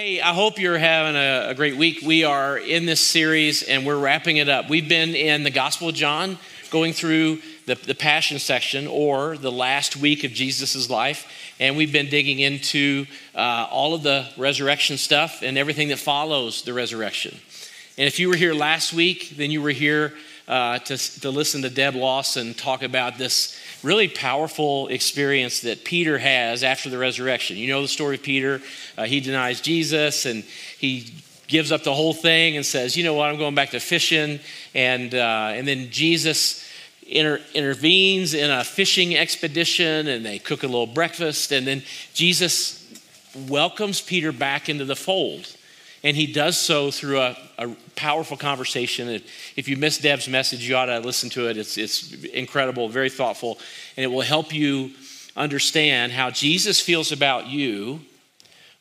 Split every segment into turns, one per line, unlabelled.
Hey, I hope you're having a, a, great week. We are in this series and we're wrapping it up. We've been in the Gospel of John, going through the, the Passion section or the last week of Jesus' life, and we've been digging into uh, all of the resurrection stuff and everything that follows the resurrection. And if you were here last week, then you were here uh, to, to listen to Deb Lawson talk about this really powerful experience that Peter has after the resurrection. You know the story of Peter. Uh, he denies Jesus and he gives up the whole thing and says, You know what, I'm going back to fishing. And, uh, and then Jesus inter- intervenes in a fishing expedition and they cook a little breakfast. And then Jesus welcomes Peter back into the fold. And he does so through a, a powerful conversation. If you missed Deb's message, you ought to listen to it. It's, it's incredible, very thoughtful, and it will help you understand how Jesus feels about you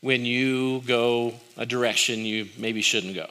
when you go a direction you maybe shouldn't go.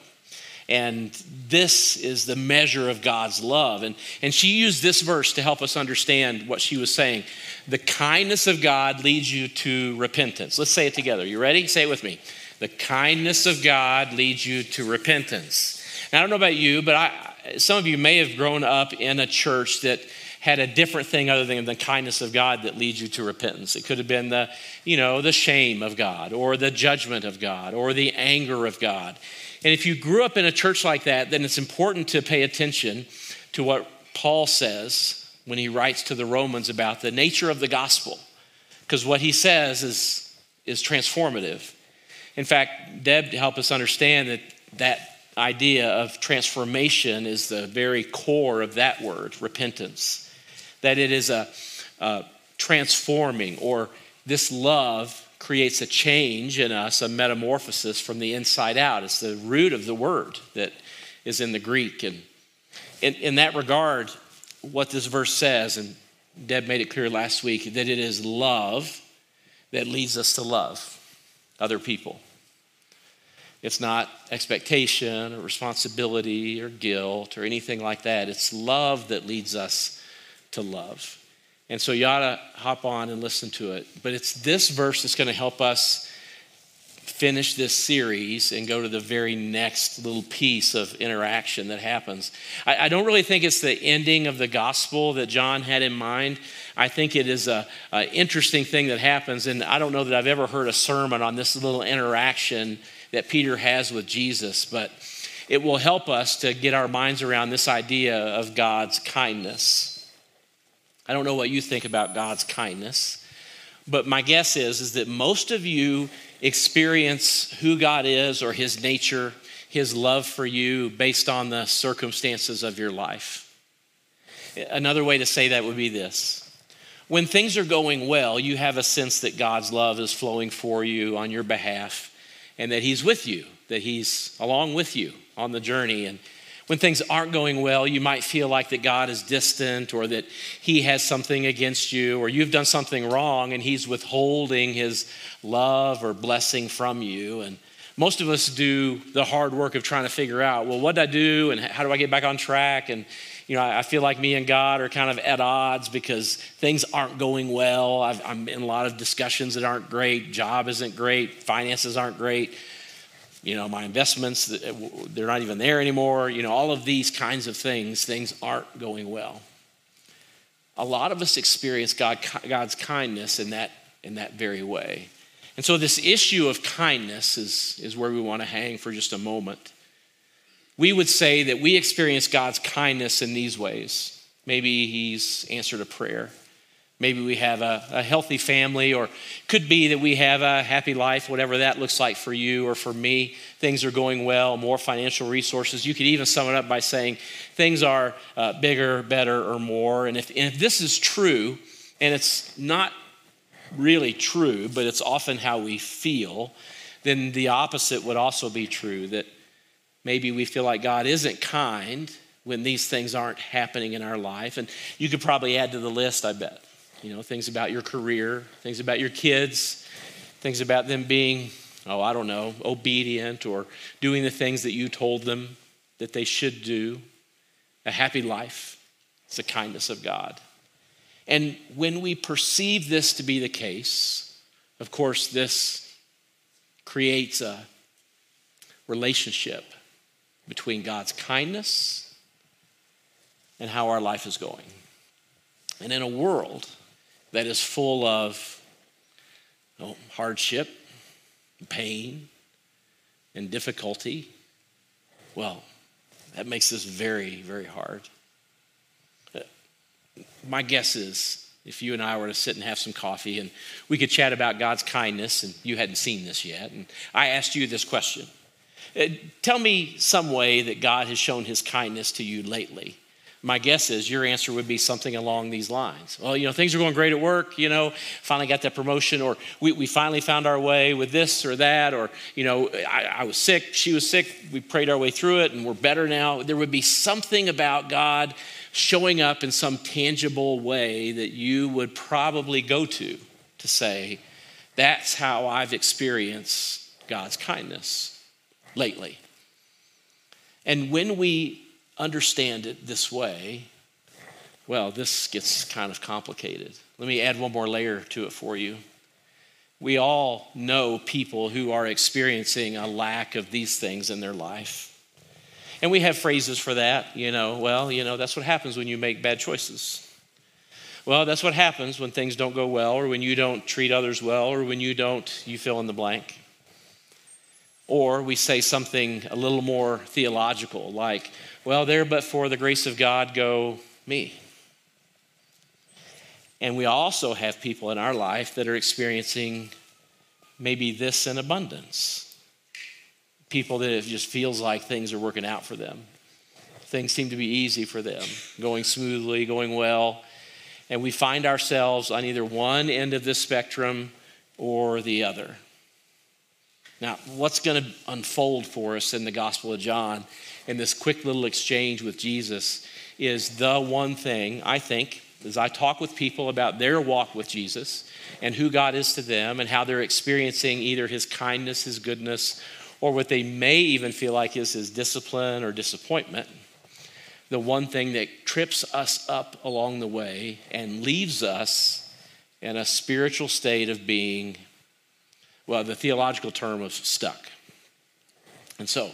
And this is the measure of God's love. And, and she used this verse to help us understand what she was saying. The kindness of God leads you to repentance. Let's say it together. You ready? Say it with me. The kindness of God leads you to repentance. Now, I don't know about you, but I, some of you may have grown up in a church that had a different thing other than the kindness of God that leads you to repentance. It could have been the, you know, the shame of God or the judgment of God or the anger of God. And if you grew up in a church like that, then it's important to pay attention to what Paul says when he writes to the Romans about the nature of the gospel. Because what he says is, is transformative. In fact, Deb helped us understand that that idea of transformation is the very core of that word, repentance. That it is a, a transforming, or this love creates a change in us, a metamorphosis from the inside out. It's the root of the word that is in the Greek. And in, in that regard, what this verse says, and Deb made it clear last week, that it is love that leads us to love other people. It's not expectation or responsibility or guilt or anything like that. It's love that leads us to love. And so you ought to hop on and listen to it. But it's this verse that's going to help us finish this series and go to the very next little piece of interaction that happens. I, I don't really think it's the ending of the gospel that John had in mind. I think it is a, a interesting thing that happens. And I don't know that I've ever heard a sermon on this little interaction that Peter has with Jesus, but it will help us to get our minds around this idea of God's kindness. I don't know what you think about God's kindness, but my guess is, is that most of you experience who God is or his nature, his love for you based on the circumstances of your life. Another way to say that would be this when things are going well, you have a sense that God's love is flowing for you on your behalf and that He's with you, that He's along with you on the journey. And when things aren't going well, you might feel like that God is distant or that He has something against you or you've done something wrong and He's withholding His love or blessing from you. And most of us do the hard work of trying to figure out, well, what did I do and how do I get back on track? And you know, I feel like me and God are kind of at odds because things aren't going well. i am in a lot of discussions that aren't great. Job isn't great. Finances aren't great. You know, my investments, they're not even there anymore. You know, all of these kinds of things, things aren't going well. A lot of us experience God, God's kindness in that, in that very way. And so, this issue of kindness is, is where we want to hang for just a moment we would say that we experience God's kindness in these ways. Maybe He's answered a prayer. Maybe we have a, a, healthy family, or could be that we have a happy life, whatever that looks like for you or for me. Things are going well, more financial resources. You could even sum it up by saying things are uh, bigger, better, or more. And if, and if this is true, and it's not really true, but it's often how we feel, then the opposite would also be true that Maybe we feel like God isn't kind when these things aren't happening in our life. And you could probably add to the list, I bet. You know, things about your career, things about your kids, things about them being, oh, I don't know, obedient or doing the things that you told them that they should do. A happy life. It's the kindness of God. And when we perceive this to be the case, of course, this creates a relationship between God's kindness and how our life is going. And in a world that is full of know, hardship, pain, and difficulty, well, that makes this very, very hard. My guess is if you and I were to sit and have some coffee and we could chat about God's kindness, and you hadn't seen this yet, and I asked you this question Uh, tell me some way that God has shown his kindness to you lately my guess is your answer would be something along these lines. Well, you know, things are going great at work, you know, finally got that promotion, or we, we finally found our way with this or that, or, you know, I, I was sick, she was sick, we prayed our way through it, and we're better now. There would be something about God showing up in some tangible way that you would probably go to to say, that's how I've experienced God's kindness lately. And when we understand it this way, well, this gets kind of complicated. Let me add one more layer to it for you. We all know people who are experiencing a lack of these things in their life. And we have phrases for that, you know, well, you know, that's what happens when you make bad choices. Well, that's what happens when things don't go well, or when you don't treat others well, or when you don't, you fill in the blank. Or we say something a little more theological, like, well, there but for the grace of God go me. And we also have people in our life that are experiencing maybe this in abundance. People that it just feels like things are working out for them. Things seem to be easy for them, going smoothly, going well. And we find ourselves on either one end of this spectrum or the other. Now, what's going to unfold for us in the Gospel of John in this quick little exchange with Jesus is the one thing I think as I talk with people about their walk with Jesus and who God is to them and how they're experiencing either his kindness, his goodness, or what they may even feel like is his discipline or disappointment. The one thing that trips us up along the way and leaves us in a spiritual state of being well, the theological term of stuck. And so,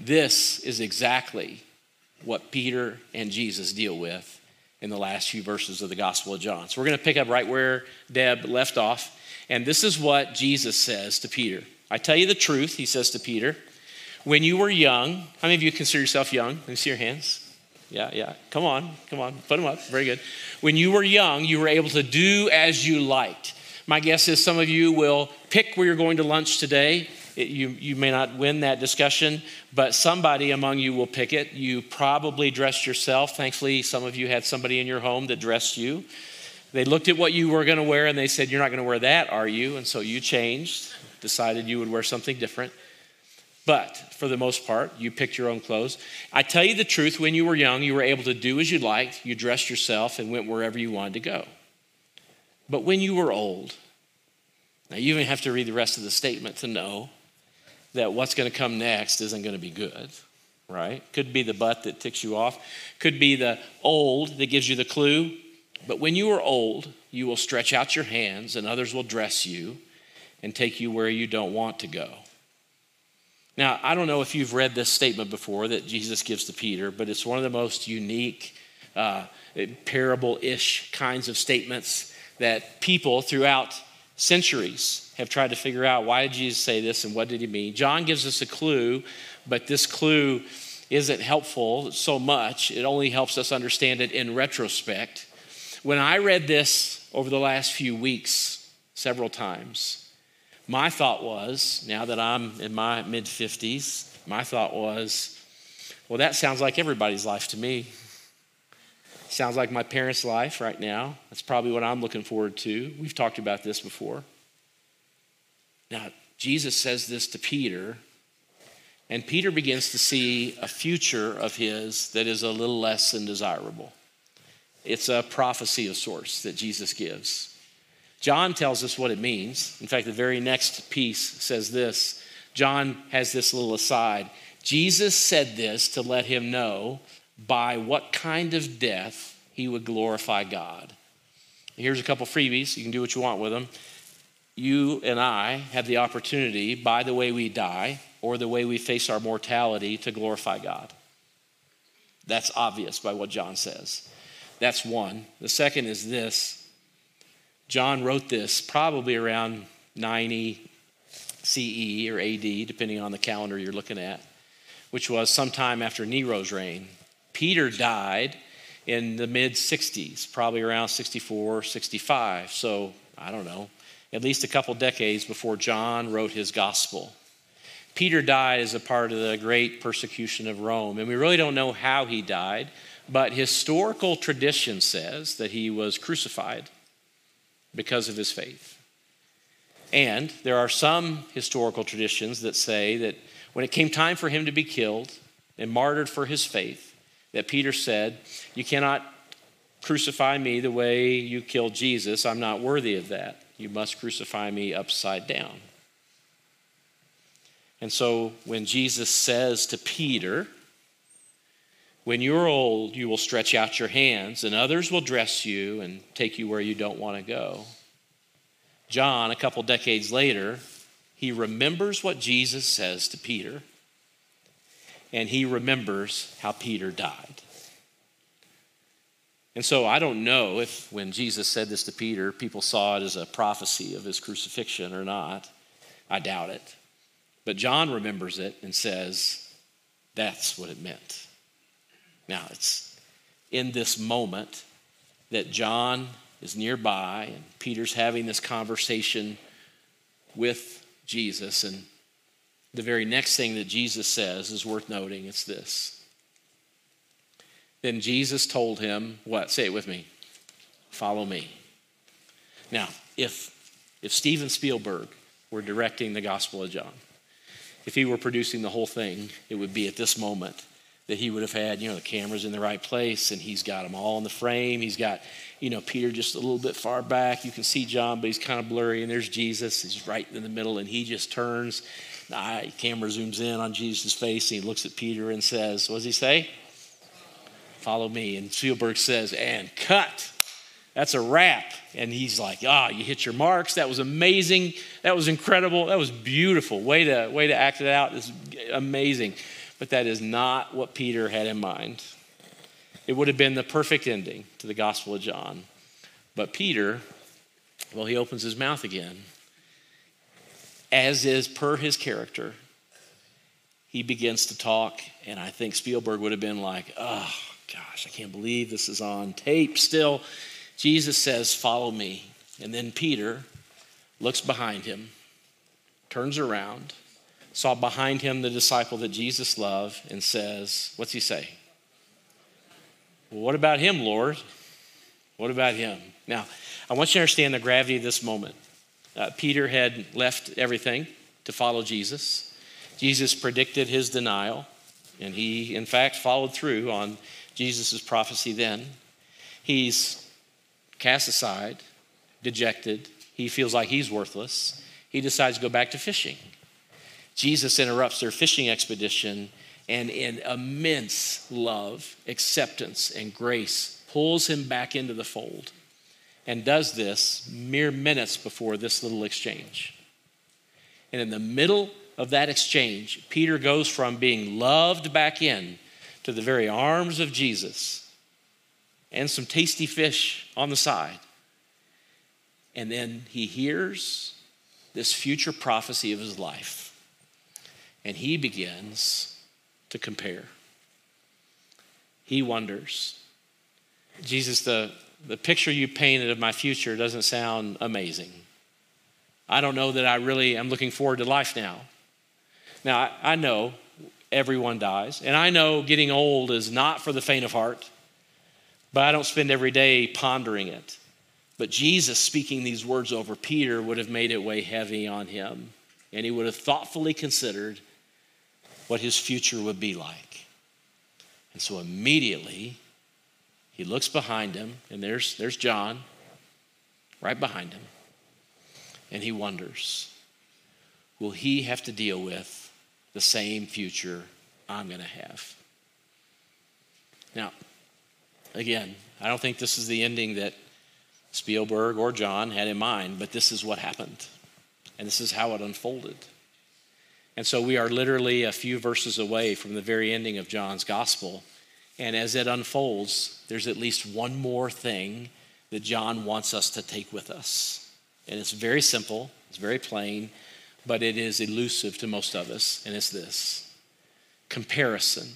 this is exactly what Peter and Jesus deal with in the last few verses of the Gospel of John. So, we're going to pick up right where Deb left off. And this is what Jesus says to Peter. I tell you the truth, he says to Peter. When you were young, how many of you consider yourself young? Let me see your hands. Yeah, yeah. Come on, come on. Put them up. Very good. When you were young, you were able to do as you liked. My guess is some of you will pick where you're going to lunch today. It, you, you may not win that discussion, but somebody among you will pick it. You probably dressed yourself. Thankfully, some of you had somebody in your home that dressed you. They looked at what you were going to wear and they said, You're not going to wear that, are you? And so you changed, decided you would wear something different. But for the most part, you picked your own clothes. I tell you the truth, when you were young, you were able to do as you liked. You dressed yourself and went wherever you wanted to go. But when you were old, now you even have to read the rest of the statement to know that what's going to come next isn't going to be good, right? Could be the butt that ticks you off, could be the old that gives you the clue. But when you are old, you will stretch out your hands and others will dress you and take you where you don't want to go. Now, I don't know if you've read this statement before that Jesus gives to Peter, but it's one of the most unique, uh, parable ish kinds of statements that people throughout centuries have tried to figure out why did Jesus say this and what did he mean. John gives us a clue, but this clue isn't helpful so much. It only helps us understand it in retrospect. When I read this over the last few weeks, several times, my thought was, now that I'm in my mid 50s, my thought was, well, that sounds like everybody's life to me. Sounds like my parents' life right now. That's probably what I'm looking forward to. We've talked about this before. Now, Jesus says this to Peter, and Peter begins to see a future of his that is a little less than desirable. It's a prophecy of sorts that Jesus gives. John tells us what it means. In fact, the very next piece says this John has this little aside. Jesus said this to let him know by what kind of death he would glorify God. Here's a couple freebies. You can do what you want with them. You and I have the opportunity, by the way we die, or the way we face our mortality to glorify God. That's obvious by what John says. That's one. The second is this John wrote this probably around 90 CE or AD, depending on the calendar you're looking at, which was sometime after Nero's reign. Peter died in the mid 60s, probably around 64, 65. So, I don't know, at least a couple decades before John wrote his gospel. Peter died as a part of the great persecution of Rome, and we really don't know how he died, but historical tradition says that he was crucified because of his faith. And there are some historical traditions that say that when it came time for him to be killed and martyred for his faith, that Peter said, You cannot crucify me the way you killed Jesus. I'm not worthy of that. You must crucify me upside down. And so when Jesus says to Peter, When you're old, you will stretch out your hands, and others will dress you and take you where you don't want to go. John, a couple decades later, he remembers what Jesus says to Peter, and he remembers how Peter died. And so I don't know if when Jesus said this to Peter, people saw it as a prophecy of his crucifixion or not. I doubt it. But John remembers it and says, that's what it meant. Now, it's in this moment that John is nearby and Peter's having this conversation with Jesus. And the very next thing that Jesus says is worth noting it's this. Then Jesus told him, What? Say it with me. Follow me. Now, if, if Steven Spielberg were directing the Gospel of John, if he were producing the whole thing, it would be at this moment that he would have had, you know, the cameras in the right place and he's got them all in the frame. He's got, you know, Peter just a little bit far back. You can see John, but he's kind of blurry. And there's Jesus. He's right in the middle and he just turns. The camera zooms in on Jesus' face and he looks at Peter and says, What does he say? Follow me. And Spielberg says, And cut. That's a wrap. And he's like, ah, oh, you hit your marks. That was amazing. That was incredible. That was beautiful. Way to, way to act it out. It's amazing. But that is not what Peter had in mind. It would have been the perfect ending to the Gospel of John. But Peter, well, he opens his mouth again. As is per his character, he begins to talk. And I think Spielberg would have been like, oh, gosh, I can't believe this is on tape still. Jesus says, Follow me. And then Peter looks behind him, turns around, saw behind him the disciple that Jesus loved, and says, What's he say? Well, what about him, Lord? What about him? Now, I want you to understand the gravity of this moment. Uh, Peter had left everything to follow Jesus. Jesus predicted his denial, and he, in fact, followed through on Jesus' prophecy then. He's cast aside, dejected. He feels like he's worthless. He decides to go back to fishing. Jesus interrupts their fishing expedition and, in immense love, acceptance, and grace, pulls him back into the fold and does this mere minutes before this little exchange. And in the middle of that exchange, Peter goes from being loved back in to the very arms of Jesus and some tasty fish on the side. And then he hears this future prophecy of his life. And he begins to compare. He wonders. Jesus, the, the picture you painted of my future doesn't sound amazing. I don't know that I really am looking forward to life now. Now, I, I know everyone dies, and I know getting old is not for the faint of heart but I don't spend every day pondering it. But Jesus speaking these words over Peter would have made it weigh heavy on him, and he would have thoughtfully considered what his future would be like. And so immediately he looks behind him, and there's, there's John right behind him, and he wonders will he have to deal with the same future I'm going to have? Now, Again, I don't think this is the ending that Spielberg or John had in mind, but this is what happened. And this is how it unfolded. And so we are literally a few verses away from the very ending of John's gospel. And as it unfolds, there's at least one more thing that John wants us to take with us. And it's very simple, it's very plain, but it is elusive to most of us. And it's this comparison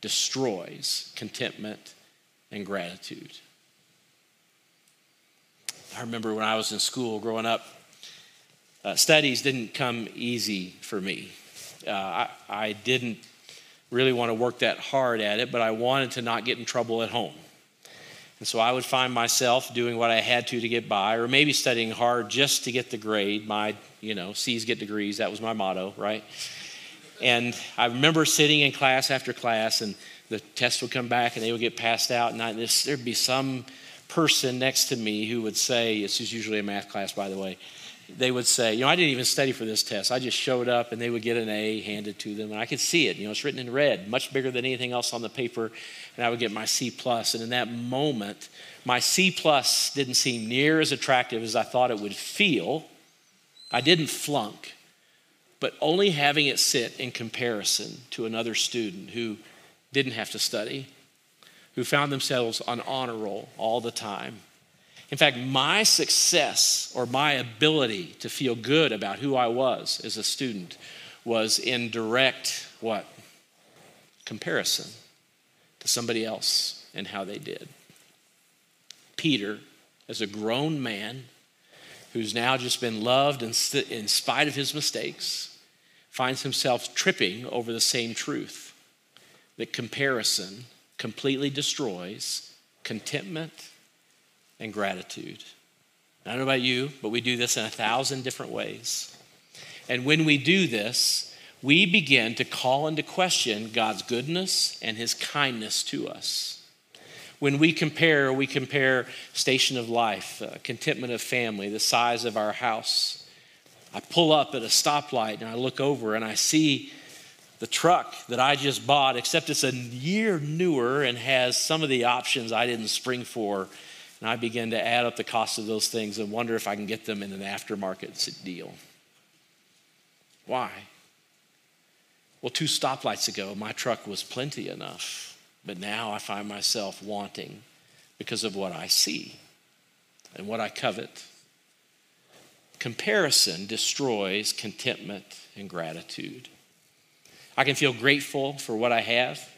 destroys contentment and gratitude. I remember when I was in school growing up, uh, studies didn't come easy for me. Uh, I, I didn't really want to work that hard at it, but I wanted to not get in trouble at home. And so I would find myself doing what I had to to get by, or maybe studying hard just to get the grade. My, you know, C's get degrees. That was my motto, right? And I remember sitting in class after class, and the test would come back, and they would get passed out, and I, there'd be some person next to me who would say, this is usually a math class, by the way, they would say, you know, I didn't even study for this test. I just showed up and they would get an A handed to them. And I could see it. You know, it's written in red, much bigger than anything else on the paper. And I would get my C plus. And in that moment, my C plus didn't seem near as attractive as I thought it would feel. I didn't flunk, but only having it sit in comparison to another student who didn't have to study who found themselves on honor roll all the time. In fact, my success or my ability to feel good about who I was as a student was in direct what? Comparison to somebody else and how they did. Peter, as a grown man who's now just been loved in, in spite of his mistakes, finds himself tripping over the same truth that comparison completely destroys contentment and gratitude. I don't know about you, but we do this in a thousand different ways. And when we do this, we begin to call into question God's goodness and his kindness to us. When we compare, we compare station of life, uh, contentment of family, the size of our house. I pull up at a stoplight and I look over and I see the truck that I just bought, except it's a year newer and has some of the options I didn't spring for. And I begin to add up the cost of those things and wonder if I can get them in an aftermarket deal. Why? Well, two stoplights ago, my truck was plenty enough, but now I find myself wanting because of what I see and what I covet. Comparison destroys contentment and gratitude. I can feel grateful for what I have,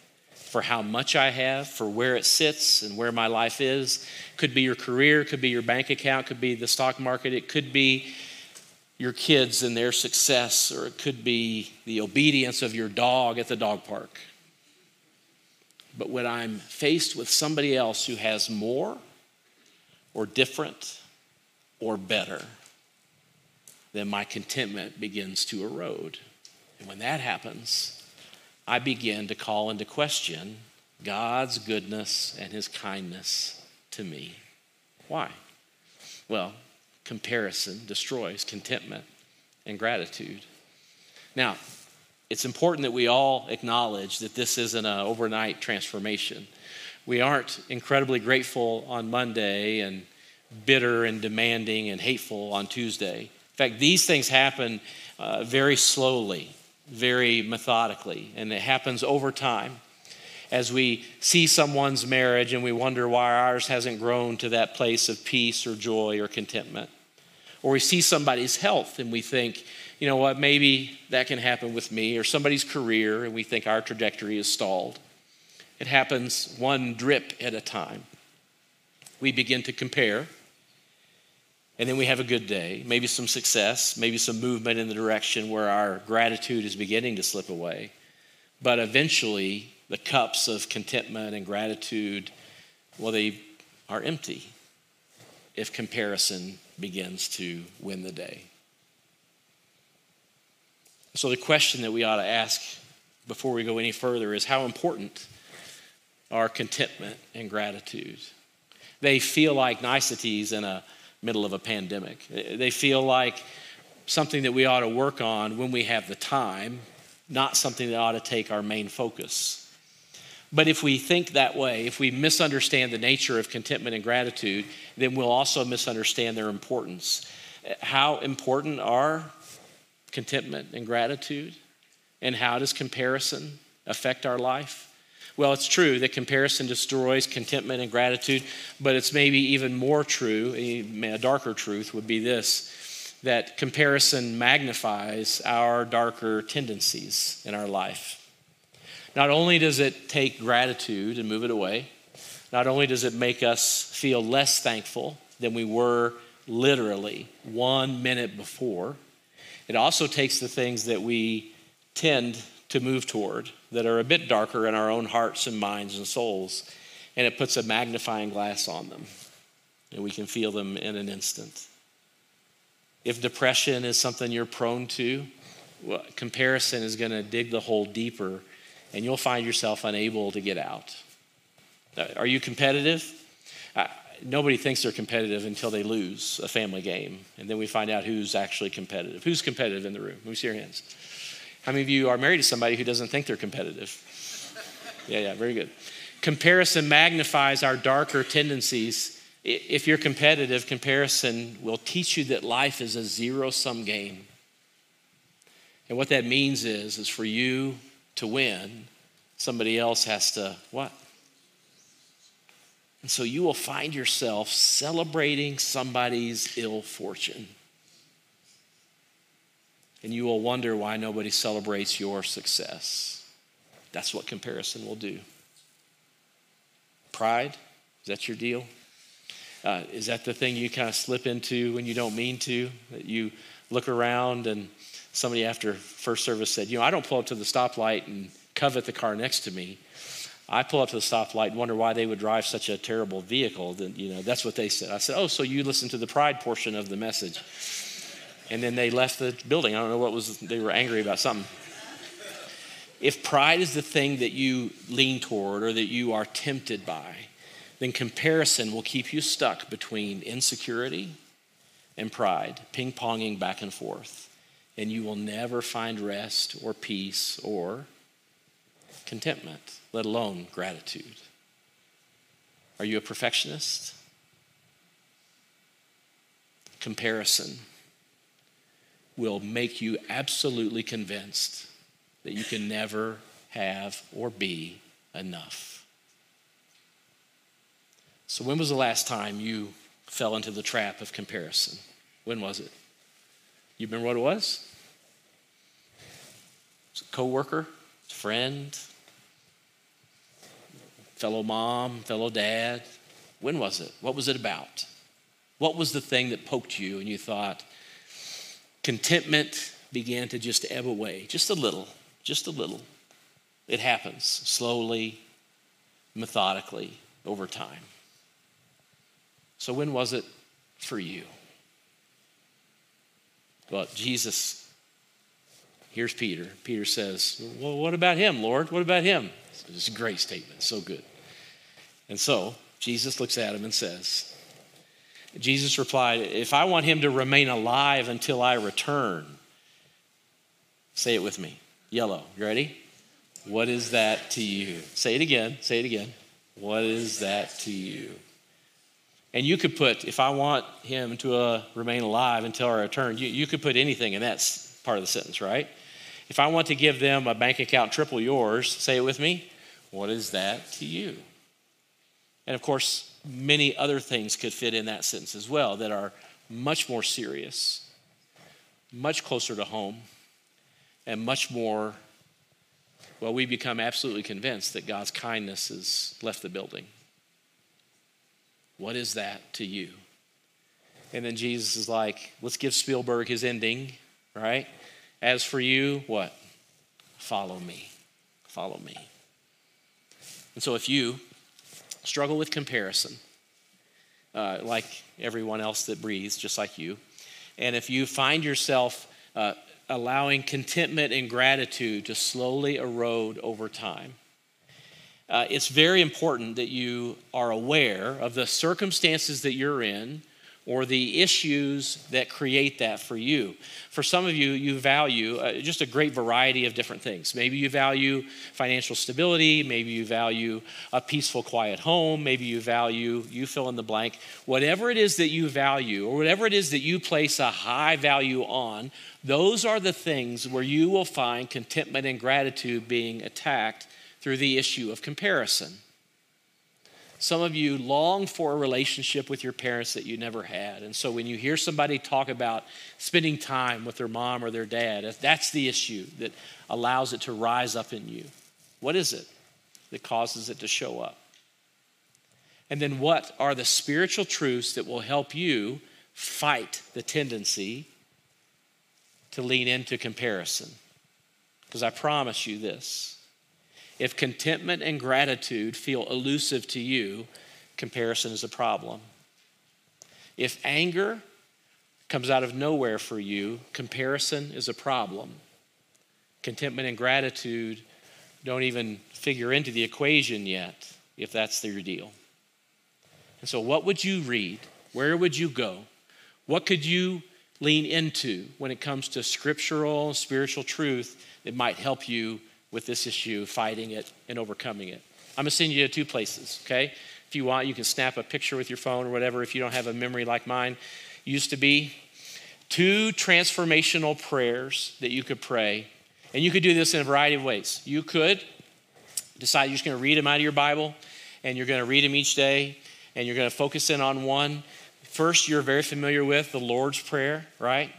for how much I have, for where it sits and where my life is. Could be your career, could be your bank account, could be the stock market, it could be your kids and their success, or it could be the obedience of your dog at the dog park. But when I'm faced with somebody else who has more, or different, or better, then my contentment begins to erode. And when that happens, I begin to call into question God's goodness and his kindness to me. Why? Well, comparison destroys contentment and gratitude. Now, it's important that we all acknowledge that this isn't an overnight transformation. We aren't incredibly grateful on Monday and bitter and demanding and hateful on Tuesday. In fact, these things happen uh, very slowly very methodically, and it happens over time. As we see someone's marriage and we wonder why ours hasn't grown to that place of peace or joy or contentment. Or we see somebody's health and we think, you know what, maybe that can happen with me, or somebody's career and we think our trajectory is stalled. It happens one drip at a time. We begin to compare and then we have a good day, maybe some success, maybe some movement in the direction where our gratitude is beginning to slip away. But eventually, the cups of contentment and gratitude, well, they are empty if comparison begins to win the day. So, the question that we ought to ask before we go any further is how important are contentment and gratitude? They feel like niceties in a middle of a pandemic. Uh, they feel like something that we ought to work on when we have the time, not something that ought to take our main focus. But if we think that way, if we misunderstand the nature of contentment and gratitude, then we'll also misunderstand their importance. Uh, how important are contentment and gratitude? And how does comparison affect our life? Well, it's true that comparison destroys contentment and gratitude, but it's maybe even more true, eh, a darker truth would be this that comparison magnifies our darker tendencies in our life. Not only does it take gratitude and move it away, not only does it make us feel less thankful than we were literally one minute before, it also takes the things that we tend to move toward that are a bit darker in our own hearts and minds and souls, and it puts a magnifying glass on them, and we can feel them in an instant. If depression is something you're prone to, well, comparison is going to dig the hole deeper, and you'll find yourself unable to get out. Uh, are you competitive? Uh, nobody thinks they're competitive until they lose a family game, and then we find out who's actually competitive. Who's competitive in the room? See your hands. How many of you are married to somebody who doesn't think they're competitive? Yeah, yeah, very good. Comparison magnifies our darker tendencies. If you're competitive, comparison will teach you that life is a zero sum game. And what that means is, is for you to win, somebody else has to what? And so you will find yourself celebrating somebody's ill fortune. And you will wonder why nobody celebrates your success. That's what comparison will do. Pride, is that your deal? Uh, is that the thing you kind of slip into when you don't mean to? That you look around and somebody after first service said, You know, I don't pull up to the stoplight and covet the car next to me. I pull up to the stoplight and wonder why they would drive such a terrible vehicle. Then, you know, that's what they said. I said, Oh, so you listen to the pride portion of the message. And then they left the building. I don't know what was, they were angry about something. If pride is the thing that you lean toward or that you are tempted by, then comparison will keep you stuck between insecurity and pride, ping ponging back and forth. And you will never find rest or peace or contentment, let alone gratitude. Are you a perfectionist? Comparison will make you absolutely convinced that you can never have or be enough. So, when was the last time you fell into the trap of comparison? When was it? You remember what it was? It's a coworker, friend, fellow mom, fellow dad. When was it? What was it about? What was the thing that poked you and you thought, contentment began to just ebb away, just a little, just a little. It happens slowly, methodically, over time. So, when was it for you? Well, Jesus, here's Peter. Peter says, Well, what about him, Lord? What about him? It's a great statement, so good. And so, Jesus looks at him and says, Jesus replied, If I want him to remain alive until I return, say it with me. Yellow. You ready? What is that to you? Say it again. Say it again. What is that to you? And you could put, if I want him to uh, remain alive until I return, you, you could put anything in that part of the sentence, right? If I want to give them a bank account triple yours, say it with me. What is that to you? And of course, many other things could fit in that sentence as well that are much more serious, much closer to home, and much more, well, we become absolutely convinced that God's kindness has left the building. What is that to you? And then Jesus is like, let's give Spielberg his ending, right? As for you, what? Follow me. Follow me. And so if you struggle with comparison, uh, like everyone else that breathes, just like you. And if you find yourself uh, allowing contentment and gratitude to slowly erode over time, uh, it's very important that you are aware of the circumstances that you're in or the issues that create that for you. For some of you, you value uh, just a great variety of different things. Maybe you value financial stability, maybe you value a peaceful, quiet home, maybe you value, you fill in the blank. Whatever it is that you value, or whatever it is that you place a high value on, those are the things where you will find contentment and gratitude being attacked through the issue of comparison. Some of you long for a relationship with your parents that you never had. And so when you hear somebody talk about spending time with their mom or their dad, that's the issue that allows it to rise up in you, what is it that causes it to show up? And then what are the spiritual truths that will help you fight the tendency to lean into comparison? Because I promise you this if contentment and gratitude feel elusive to you, comparison is a problem. If anger comes out of nowhere for you, comparison is a problem. Contentment and gratitude don't even figure into the equation yet, if that's your deal. And so, what would you read? Where would you go? What could you lean into when it comes to scriptural, spiritual truth that might help you with this issue, fighting it and overcoming it. I'm gonna send you to two places, okay? If you want, you can snap a picture with your phone or whatever if you don't have a memory like mine used to be. Two transformational prayers that you could pray. And you could do this in a variety of ways. You could decide you're just gonna read them out of your Bible and you're gonna read them each day and you're gonna focus in on one. First, you're very familiar with the Lord's Prayer, right?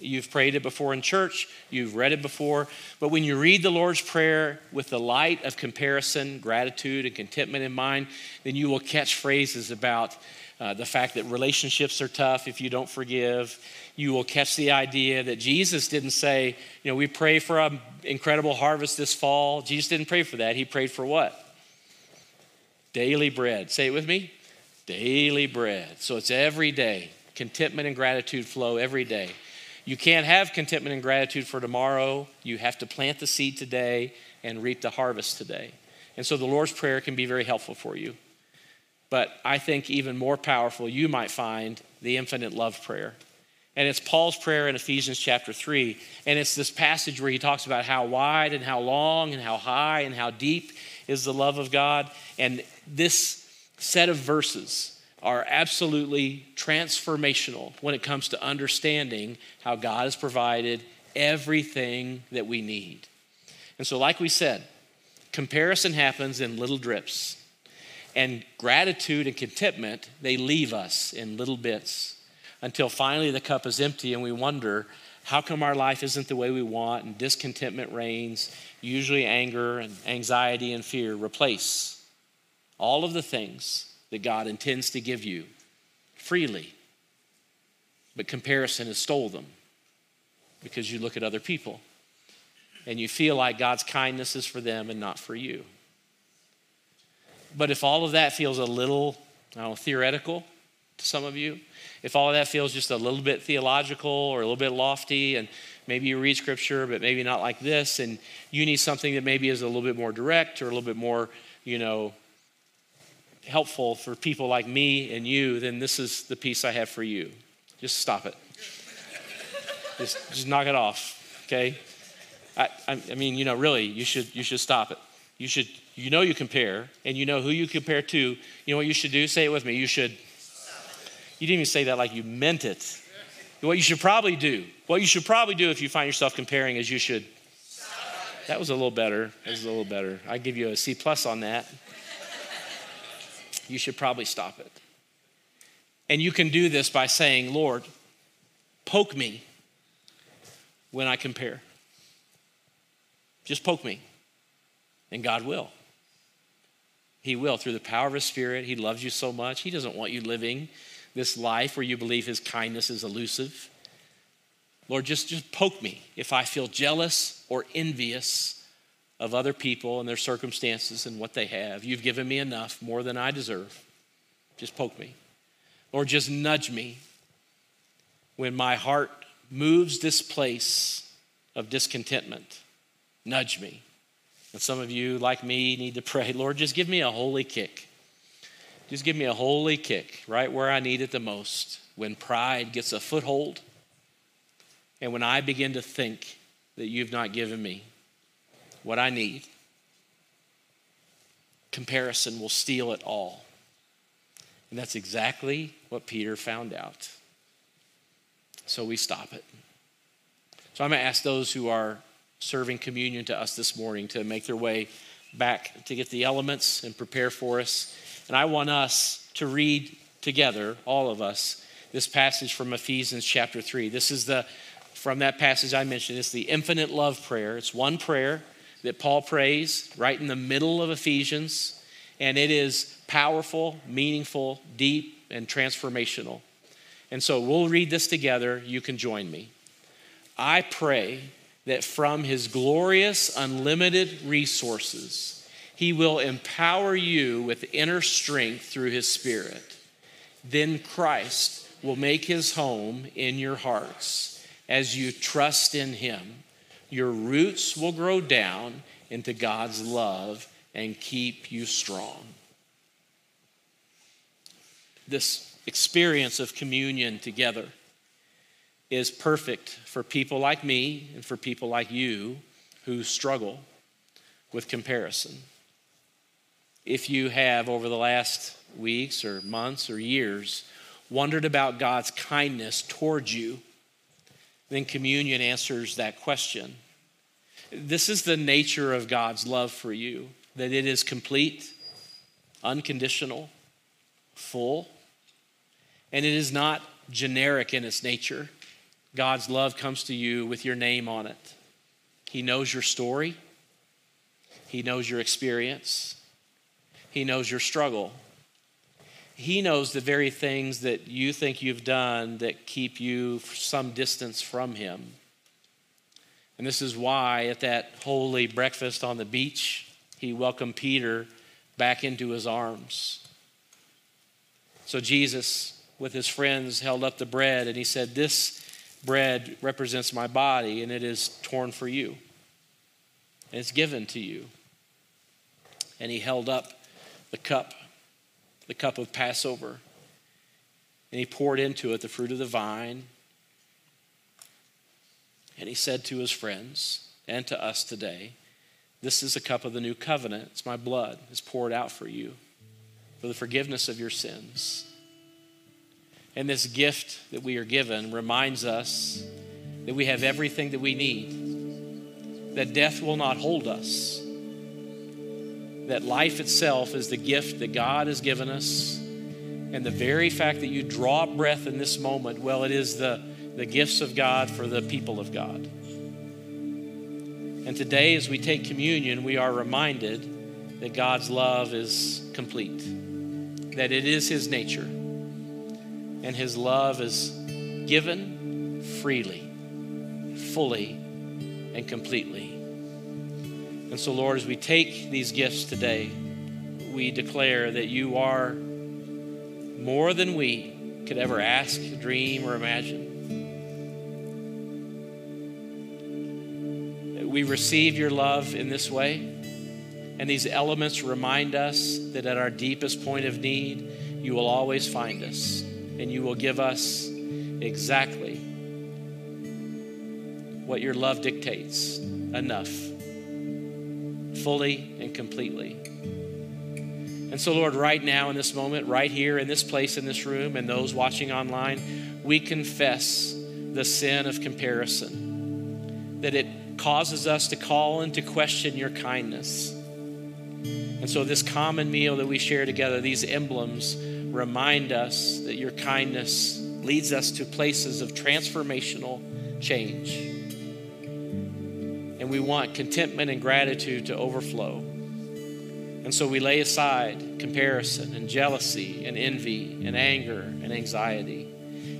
You've prayed it before in church, you've read it before. But when you read the Lord's Prayer with the light of comparison, gratitude, and contentment in mind, then you will catch phrases about uh, the fact that relationships are tough if you don't forgive. You will catch the idea that Jesus didn't say, you know, we pray for an incredible harvest this fall. Jesus didn't pray for that. He prayed for what? Daily bread. Say it with me. Daily bread. So it's every day. Contentment and gratitude flow every day. You can't have contentment and gratitude for tomorrow. You have to plant the seed today and reap the harvest today. And so the Lord's Prayer can be very helpful for you. But I think even more powerful, you might find the infinite love prayer. And it's Paul's prayer in Ephesians chapter 3. And it's this passage where he talks about how wide and how long and how high and how deep is the love of God. And this set of verses are absolutely transformational when it comes to understanding how God has provided everything that we need. And so, like we said, comparison happens in little drips. And gratitude and contentment, they leave us in little bits until finally the cup is empty and we wonder, how come our life isn't the way we want? And discontentment reigns. Usually, anger and anxiety and fear replace all of the things that God intends to give you freely. But comparison has stole them because you look at other people and you feel like God's kindness is for them and not for you. But if all of that feels a little I don't know, theoretical to some of you, if all of that feels just a little bit theological or a little bit lofty, and maybe you read scripture, but maybe not like this, and you need something that maybe is a little bit more direct or a little bit more, you know, helpful for people like me and you, then this is the piece I have for you. Just stop it. just, just knock it off, okay? I, I, mean, you know, really, you should, you should stop it. You should, you know, you compare, and you know who you compare to. You know what you should do? Say it with me. You should. You didn't even say that like you meant it. What you should probably do, what you should probably do if you find yourself comparing is you should. That was a little better. That was a little better. I give you a C plus on that you should probably stop it. And you can do this by saying, Lord, poke me when I compare. Just poke me. And God will. He will through the power of His Spirit. He loves you so much. He doesn't want you living this life where you believe His kindness is elusive. Lord, just, just poke me if I feel jealous or envious of other people and their circumstances and what they have. You've given me enough, more than I deserve. Just poke me. Or just nudge me when my heart moves this place of discontentment. Nudge me. And some of you, like me, need to pray, Lord, just give me a holy kick. Just give me a holy kick right where I need it the most. when pride gets a foothold and when I begin to think that you've not given me what I need, comparison will steal it all. And that's exactly what Peter found out. So we stop it. So I'm going to ask those who are serving communion to us this morning to make their way back to get the elements and prepare for us. And I want us to read together, all of us, this passage from Ephesians chapter 3. This is the, from that passage I mentioned, it's the infinite love prayer. It's one prayer that Paul prays right in the middle of Ephesians, and it is powerful, meaningful, deep, and transformational. And so we'll read this together. You can join me. I pray that from his glorious, unlimited resources, he will empower you with inner strength through his Spirit. Then Christ will make his home in your hearts as you trust in him. Your roots will grow down into God's love and keep you strong. This experience of communion together is perfect for people like me and for people like you who struggle with comparison. If you have, over the last weeks or months or years, wondered about God's kindness towards you, then communion answers that question. This is the nature of God's love for you that it is complete, unconditional, full, and it is not generic in its nature. God's love comes to you with your name on it. He knows your story, He knows your experience, He knows your struggle. He knows the very things that you think you've done that keep you some distance from Him. And this is why at that holy breakfast on the beach, He welcomed Peter back into His arms. So Jesus, with His friends, held up the bread and He said, This bread represents my body, and it is torn for you. And it's given to you. And he held up the cup the cup of Passover. And he poured into it the fruit of the vine. And he said to his friends and to us today, This is a cup of the new covenant. It's my blood. It's poured out for you for the forgiveness of your sins. And this gift that we are given reminds us that we have everything that we need, that death will not hold us that life itself is the gift that God has given us. And the very fact that you draw breath in this moment, well, it is the, the gifts of God for the people of God. And today, as we take communion, we are reminded that God's love is complete, that it is His nature, and His love is given freely, fully, and completely. And so, Lord, as we take these gifts today, we declare that you are more than we could ever ask, dream, or imagine. We receive your love in this way, and these elements remind us that at our deepest point of need, you will always find us, and you will give us exactly what your love dictates enough fully and completely. And so, Lord, right now in this moment, right here in this place, in this room, and those watching online, we confess the sin of comparison, that it causes us to call into question your kindness. And so, this common meal that we share together, these emblems, remind us that your kindness leads us to places of transformational change we want contentment and gratitude to overflow. And so we lay aside comparison and jealousy and envy and anger and anxiety.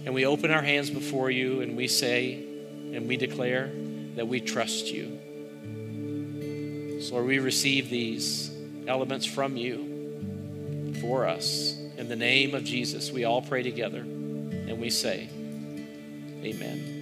And we open our hands before you and we say and we declare that we trust you. So, Lord, we receive these elements from you for us. In the name of Jesus, we all pray together and we say, Amen.